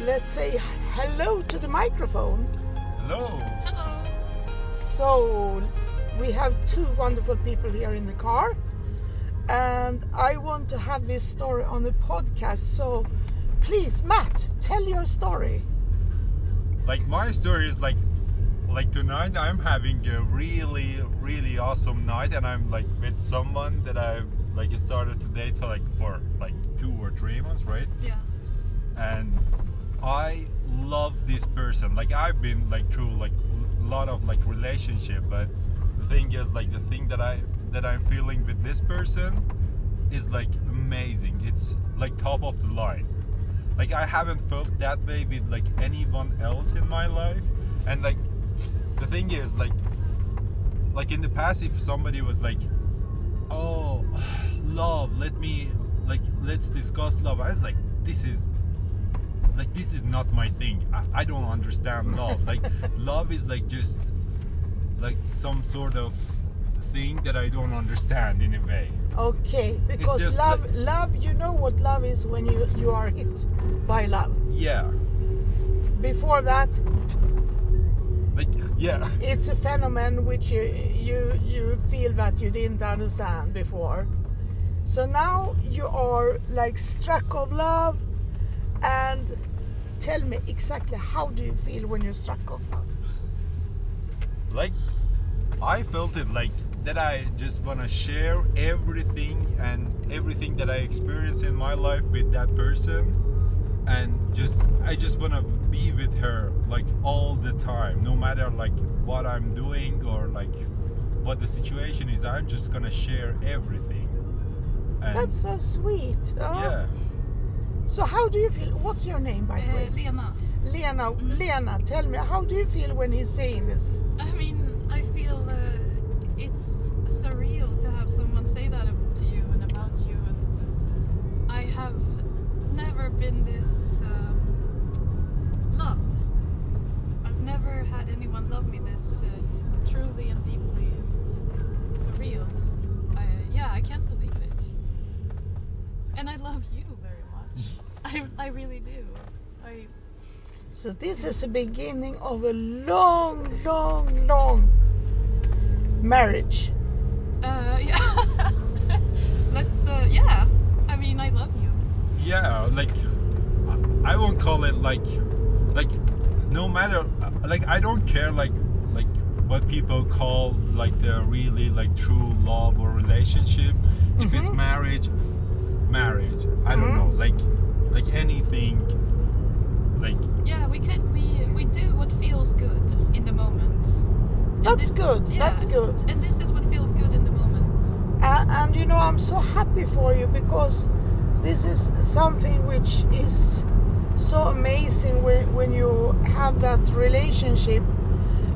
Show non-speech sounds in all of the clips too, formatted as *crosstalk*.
let's say hello to the microphone. Hello. Hello. So, we have two wonderful people here in the car, and I want to have this story on the podcast. So, please, Matt, tell your story. Like my story is like like tonight I'm having a really really awesome night and I'm like with someone that I like started to date like for like two or three months, right? Yeah. And I love this person. Like I've been like through like a lot of like relationship, but the thing is like the thing that I that I'm feeling with this person is like amazing. It's like top of the line. Like I haven't felt that way with like anyone else in my life. And like the thing is like like in the past if somebody was like oh *sighs* love let me like let's discuss love i was like this is like this is not my thing. I, I don't understand love. Like *laughs* love is like just like some sort of thing that i don't understand in a way. Okay, because love, like- love, you know what love is when you you are hit by love. yeah. Before that, like yeah. it's a phenomenon which you you you feel that you didn't understand before. So now you are like struck of love, and tell me exactly how do you feel when you're struck off like i felt it like that i just want to share everything and everything that i experience in my life with that person and just i just want to be with her like all the time no matter like what i'm doing or like what the situation is i'm just gonna share everything and That's so sweet. huh? yeah So how do you feel? What's your name, by the Uh, way? Lena. Lena. Lena, tell me, how do you feel when he's saying this? I mean, I feel uh, it's surreal to have someone say that to you and about you, and I have never been this um, loved. I've never had anyone love me this uh, truly and deeply and for real. I, yeah, I can't believe it. And I love you very much. I, I really do. I So this is the beginning of a long, long, long marriage. Uh, *laughs* yeah. Let's, uh, yeah. I mean, I love you. yeah like i won't call it like like no matter like i don't care like like what people call like the really like true love or relationship if it's marriage marriage i don't mm-hmm. know like like anything like Yeah, we can, we, we do what feels good in the moment. And That's this- good. yeah. That's good. And this is what feels good in the moment. And, and you know, I'm so happy for you because this is something which is so amazing when, when you have that relationship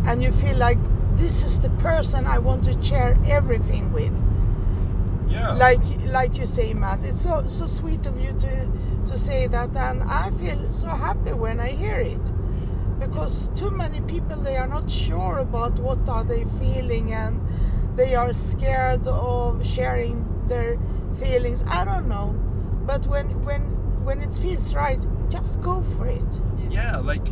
and you feel like this is the person I want to share everything with. Yeah. Like like you say matt it's so so sweet of you to to say that and i feel so happy when i hear it. Because too many people they are not sure about what are they feeling and they are scared of sharing their feelings. I don't know. But when when when it feels right just go for it. Yeah like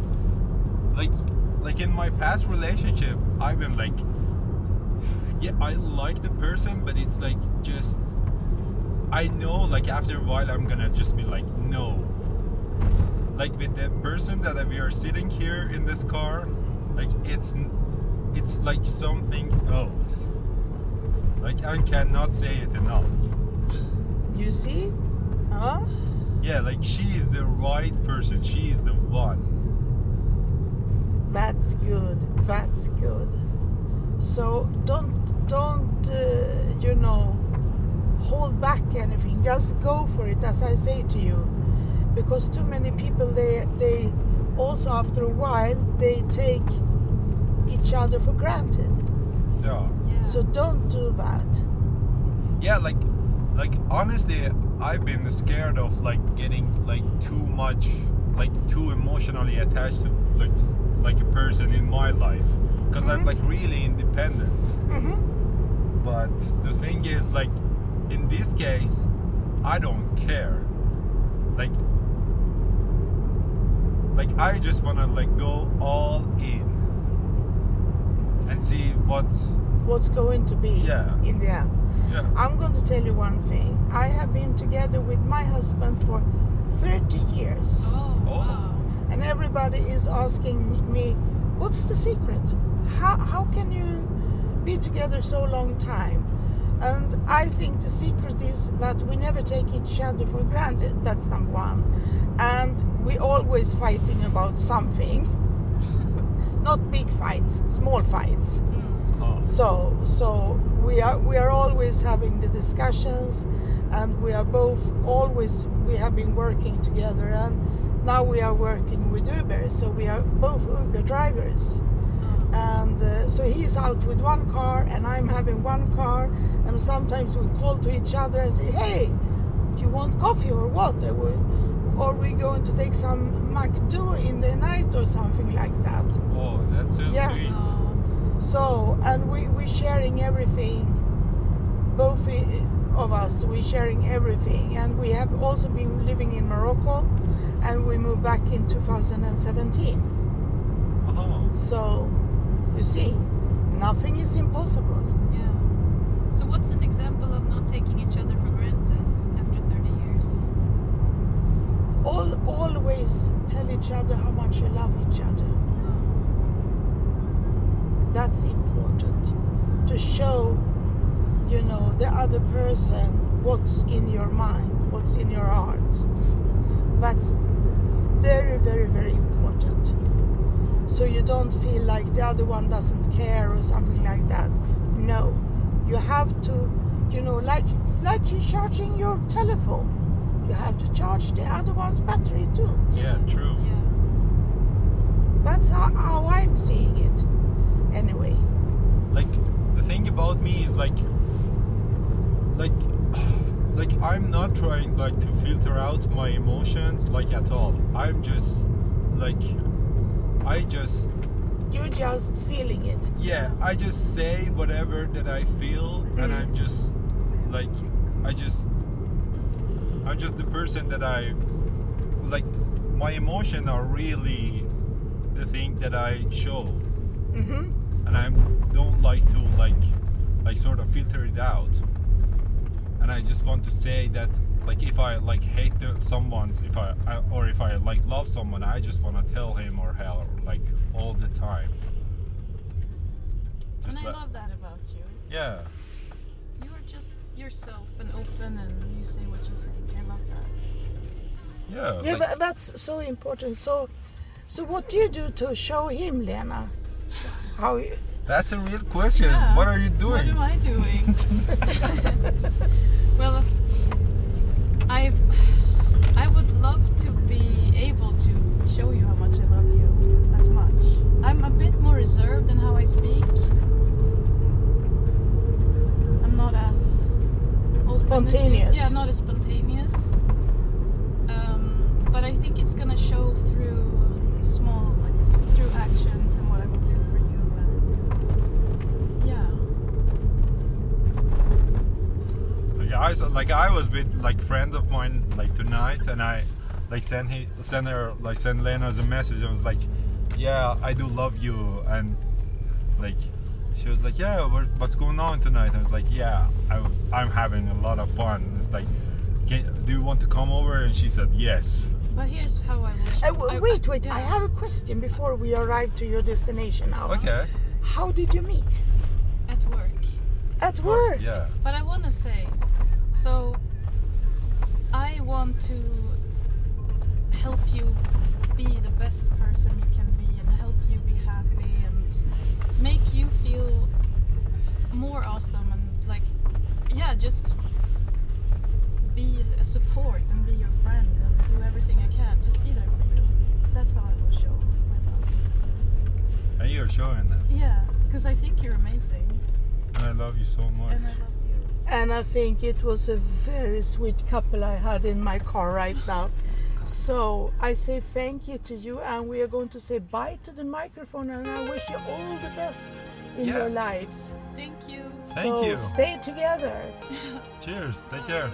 like like in my past relationship i've been like yeah i like the person but it's like just i know like after a while i'm gonna just be like no. Like with the person that we are sitting here in this car like it's it's like something else. Like i cannot say it enough. You see? Huh? Yeah like she is the right person. She is the one. That's good. That's good. So don't don't uh, you know hold back anything. Just go for it, as I say to you, because too many people they they also after a while they take each other for granted. yeah Yeah. So don't do that. yeah like like honestly i've been scared of like getting like too much like too emotionally attached to like s- like a person in my life because i'm like really independent hmm but the thing is like in this case i don't care like like I just wanna like go all in and see what's What's going to be Yeah. in the end? yeah. I'm going to tell you one thing. I have been together with my husband for 30 years. Oh, Oh. wow. And everybody is asking me what's the secret? How, how can you be together so long time? And i think the secret is that we never take each other for granted. That's number one. And we always fighting about something. *laughs* Not big fights small fights. Mm. Oh. so so we are we are always having the discussions and we are both always we have been working together and now we are working with uber so we are both uber drivers Oh. and uh, so he's out with one car and i'm having one car and sometimes we call to each other and say hey do you want coffee or what or we or we going to take some McDo in the night or something like that Oh, that's so Yeah. sweet. Oh. so, and we we sharing everything, both of us. We sharing everything, and we have also been living in Morocco, and we back in 2017. Oh. So, you see, nothing is impossible. Yeah. So what's an example of not taking each other for granted after 30 years? All always tell each other how much you love each other. That's important to show, you know, the other person what's in your mind, what's in your heart. That's very, very, very important. So you don't feel like the other one doesn't care or something like that. No, you have to, you know, like like you're charging your telephone. You have to charge the other one's battery too. Yeah, true. Yeah. That's how, how I'm seeing it. Anyway, like the thing about me is like like like i'm not trying like to filter out my emotions like at all i'm just like i just you're just feeling it. yeah i just say whatever that i feel and i'm just like i just i'm just the person that i like my emotions are really the thing that i show hmm and I don't like to like like sort of filter it out. And I just want to say that like if I like hate the, someone, if I, I or if I like love someone, I just want to tell him or her like all the time. And I like love that about you. yeah, You are just yourself and open and you say what you think. I love that. yeah. Yeah, like- but that's so important. So, so what do you do to show him, Lena? How? You, that's a real question. Yeah. What are you doing? What am I doing? *laughs* Spontaneous. Um, but I think it's gonna show through small, like through actions and what I will do for you. Yeah. I was like I was with like friend of mine like tonight, and I like sent he sent her like sent Lena a message. and was like, yeah, I do love you, and like she was like, yeah, what's going on tonight? I was like, yeah, I, I'm having a lot of fun. It's like, can, do you want to come over? And she said yes. But here's how I wish. Uh, w- I- wait, wait. yeah. I have a question before we arrive to your destination now. Okay. How did you meet? At work. At work. Yeah. But I want to say, so I want to help you be the best person you can be and help you be happy and make you feel more awesome and like, yeah, just be a support and be your friend and do everything I can. Just be there for you. That's how I will show my love. And you're showing that. Yeah, because I think you're amazing And I love you so much. and I love you. And I think it was a very sweet couple I had in my car right *laughs* now. So I say thank you to you, and we are going to say bye to the microphone, and I wish you all the best in Yeah. your lives. Thank you. Thank you. stay together. Cheers. Take care.